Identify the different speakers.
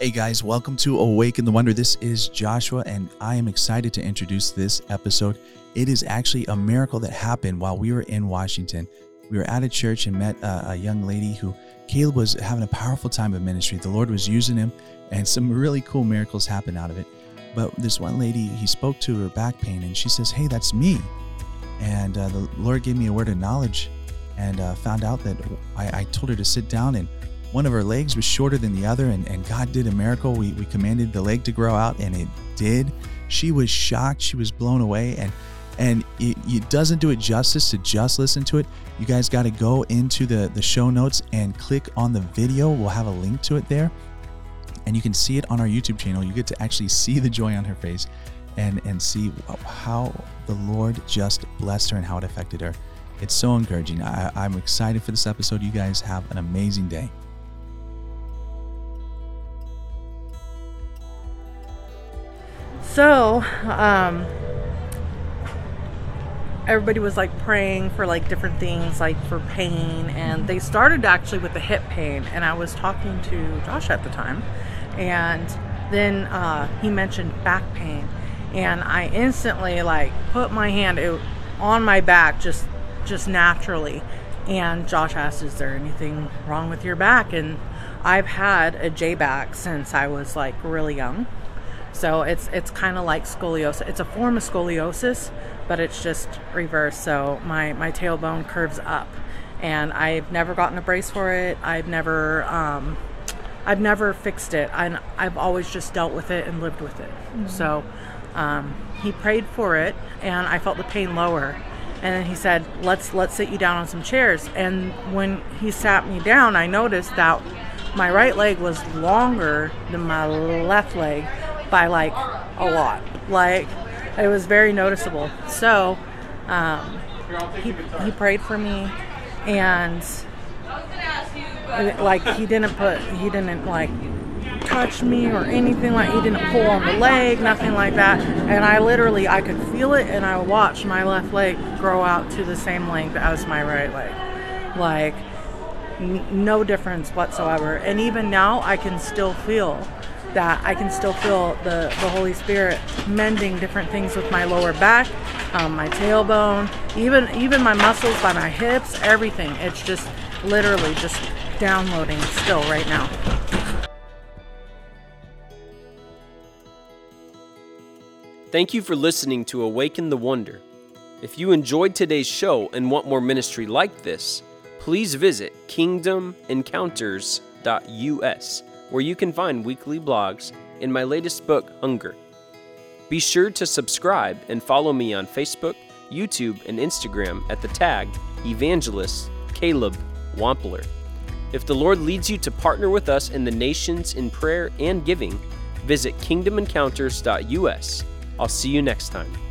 Speaker 1: Hey guys, welcome to Awaken the Wonder. This is Joshua, and I am excited to introduce this episode. It is actually a miracle that happened while we were in Washington. We were at a church and met a, a young lady who Caleb was having a powerful time of ministry. The Lord was using him, and some really cool miracles happened out of it. But this one lady, he spoke to her back pain, and she says, Hey, that's me. And uh, the Lord gave me a word of knowledge and uh, found out that I, I told her to sit down and one of her legs was shorter than the other, and, and God did a miracle. We, we commanded the leg to grow out, and it did. She was shocked. She was blown away. And and it, it doesn't do it justice to just listen to it. You guys got to go into the, the show notes and click on the video. We'll have a link to it there. And you can see it on our YouTube channel. You get to actually see the joy on her face and, and see how the Lord just blessed her and how it affected her. It's so encouraging. I, I'm excited for this episode. You guys have an amazing day.
Speaker 2: So, um, everybody was like praying for like different things, like for pain, and they started actually with the hip pain. And I was talking to Josh at the time, and then uh, he mentioned back pain, and I instantly like put my hand on my back just just naturally. And Josh asked, "Is there anything wrong with your back?" And I've had a J back since I was like really young so it's it's kind of like scoliosis. It's a form of scoliosis, but it's just reversed. So my my tailbone curves up, and I've never gotten a brace for it. I've never um, I've never fixed it. I, I've always just dealt with it and lived with it. Mm-hmm. So um, he prayed for it, and I felt the pain lower. And then he said, "Let's let's sit you down on some chairs." And when he sat me down, I noticed that my right leg was longer than my left leg by like a lot. Like it was very noticeable. So um, he he prayed for me, and like he didn't put he didn't like touch me or anything like he didn't pull on the leg nothing like that and i literally i could feel it and i watched my left leg grow out to the same length as my right leg like n- no difference whatsoever and even now i can still feel that I can still feel the, the Holy Spirit mending different things with my lower back, um, my tailbone, even even my muscles by my hips, everything. It's just literally just downloading still right now.
Speaker 3: Thank you for listening to Awaken the Wonder. If you enjoyed today's show and want more ministry like this, please visit kingdomencounters.us where you can find weekly blogs in my latest book, Hunger. Be sure to subscribe and follow me on Facebook, YouTube, and Instagram at the tag Evangelist Caleb Wampler. If the Lord leads you to partner with us in the nations in prayer and giving, visit kingdomencounters.us. I'll see you next time.